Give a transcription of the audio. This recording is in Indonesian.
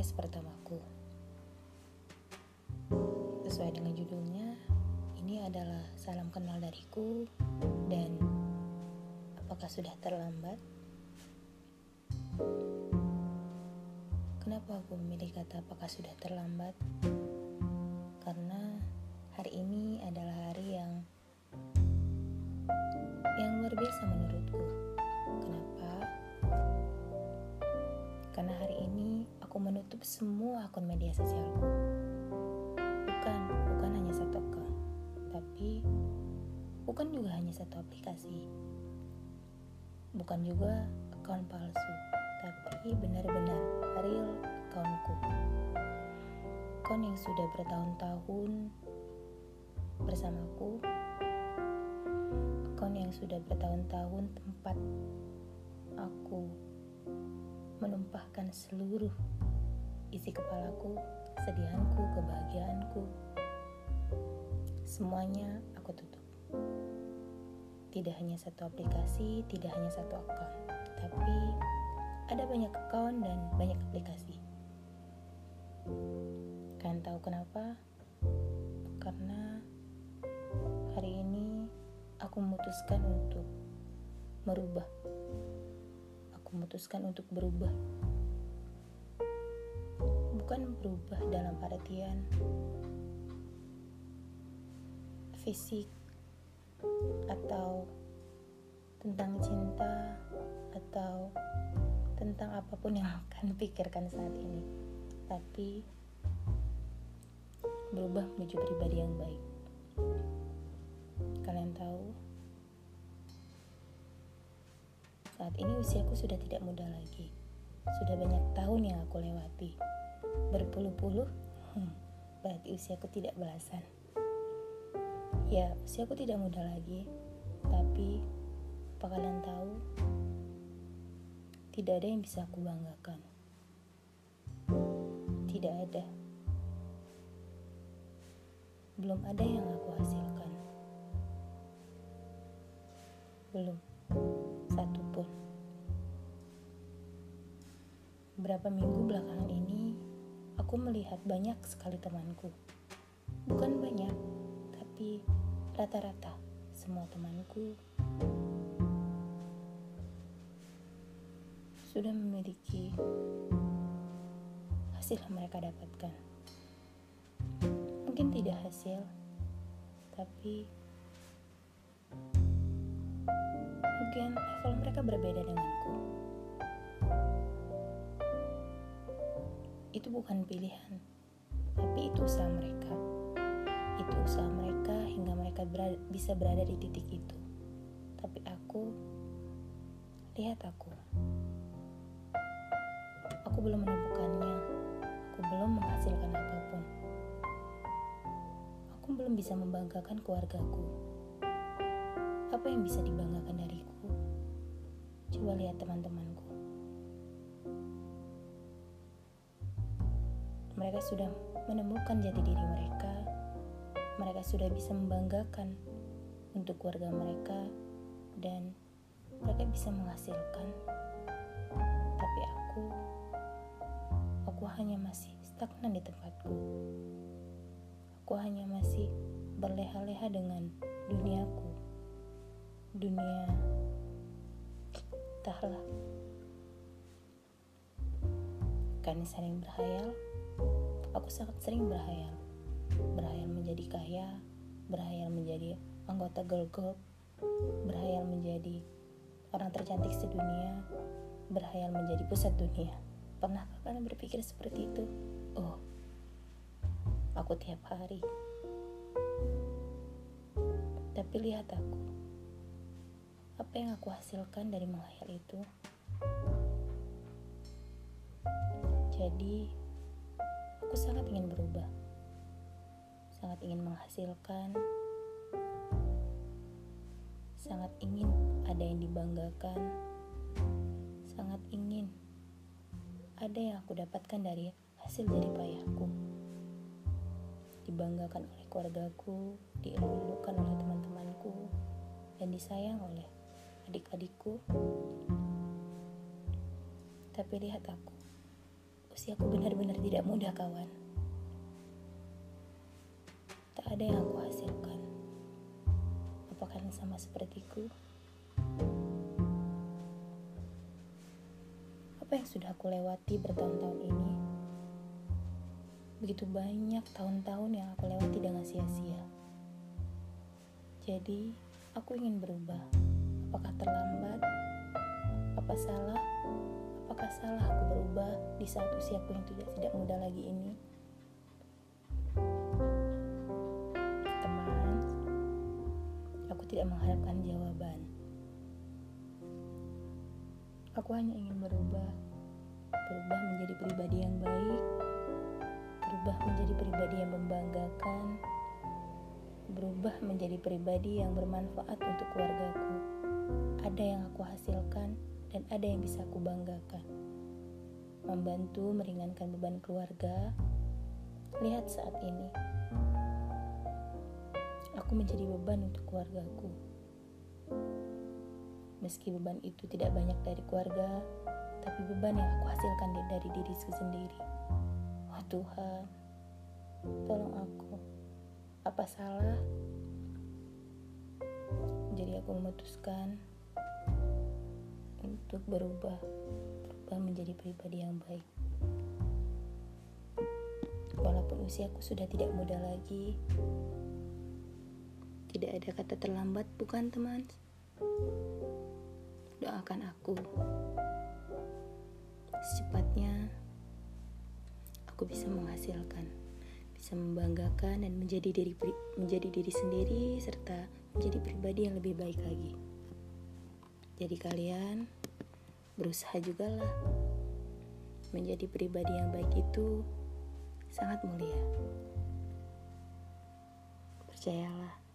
podcast pertamaku. Sesuai dengan judulnya, ini adalah salam kenal dariku dan apakah sudah terlambat? Kenapa aku memilih kata apakah sudah terlambat? Karena hari ini adalah hari yang yang luar biasa menurutku. Kenapa? Karena hari menutup semua akun media sosialku. Bukan, bukan hanya satu akun, tapi bukan juga hanya satu aplikasi. Bukan juga akun palsu, tapi benar-benar real akunku. Akun yang sudah bertahun-tahun bersamaku akun yang sudah bertahun-tahun tempat aku menumpahkan seluruh isi kepalaku, kesedihanku, kebahagiaanku. Semuanya aku tutup. Tidak hanya satu aplikasi, tidak hanya satu akun, tapi ada banyak akun dan banyak aplikasi. Kalian tahu kenapa? Karena hari ini aku memutuskan untuk merubah. Aku memutuskan untuk berubah. Bukan berubah dalam artian fisik atau tentang cinta atau tentang apa pun yang akan pikirkan saat ini. Tapi berubah menuju pribadi yang baik. Kalian tahu, saat ini usiaku sudah tidak muda lagi. Sudah banyak tahun yang aku lewati. Berpuluh-puluh, hmm, berarti usiaku tidak belasan. Ya, usiaku tidak muda lagi, tapi apa kalian tahu? Tidak ada yang bisa aku banggakan. Tidak ada. Belum ada yang aku hasilkan. Belum. Satu pun. Beberapa minggu belakangan aku melihat banyak sekali temanku. Bukan banyak, tapi rata-rata semua temanku sudah memiliki hasil yang mereka dapatkan. Mungkin tidak hasil, tapi mungkin level mereka berbeda denganku. Itu bukan pilihan, tapi itu usaha mereka. Itu usaha mereka hingga mereka berada, bisa berada di titik itu. Tapi aku, lihat aku. Aku belum menemukannya. Aku belum menghasilkan apa pun. Aku belum bisa membanggakan keluargaku. Apa yang bisa dibanggakan dariku? Coba lihat teman-temanku. Mereka sudah menemukan jati diri mereka. Mereka sudah bisa membanggakan untuk keluarga mereka dan mereka bisa menghasilkan. Tapi aku aku hanya masih stagnan di tempatku. Aku hanya masih berleha-leha dengan duniaku. Dunia entahlah. Kami sering berhayal, aku sangat sering berhayal. Berhayal menjadi kaya, berhayal menjadi anggota girl group, berhayal menjadi orang tercantik sedunia, berhayal menjadi pusat dunia. Pernahkah kalian berpikir seperti itu? Oh, aku tiap hari. Tapi lihat aku. Apa yang aku hasilkan dari menghayal itu? Jadi, aku sangat ingin berubah. Sangat ingin menghasilkan. Sangat ingin ada yang dibanggakan. Sangat ingin ada yang aku dapatkan dari hasil dari payahku. Dibanggakan oleh keluargaku, dielulukan oleh teman-temanku, dan disayang oleh adik-adikku. Tapi lihat aku, usiaku benar-benar tidak mudah kawan. Tak ada yang aku hasilkan. Apakah ini sama sepertiku? Apa yang sudah aku lewati bertahun-tahun ini? Begitu banyak tahun-tahun yang aku lewati dengan sia-sia. Jadi, aku ingin berubah. Apakah terlambat? Apa salah? Salah aku berubah di saat usiaku yang tidak tidak muda lagi ini? Teman, aku tidak mengharapkan jawaban. Aku hanya ingin berubah, berubah menjadi pribadi yang baik, berubah menjadi pribadi yang membanggakan, berubah menjadi pribadi yang bermanfaat untuk keluargaku. Ada yang aku hasilkan dan ada yang bisa aku banggakan. Membantu meringankan beban keluarga. Lihat saat ini. Aku menjadi beban untuk keluargaku. Meski beban itu tidak banyak dari keluarga, tapi beban yang aku hasilkan dari diriku sendiri. Oh Tuhan, tolong aku. Apa salah? Jadi aku memutuskan untuk berubah, berubah menjadi pribadi yang baik. Walaupun usiaku sudah tidak muda lagi, tidak ada kata terlambat, bukan teman? Doakan aku. Secepatnya aku bisa menghasilkan, bisa membanggakan dan menjadi diri menjadi diri sendiri serta menjadi pribadi yang lebih baik lagi. Jadi kalian berusaha juga lah menjadi pribadi yang baik itu sangat mulia. Percayalah.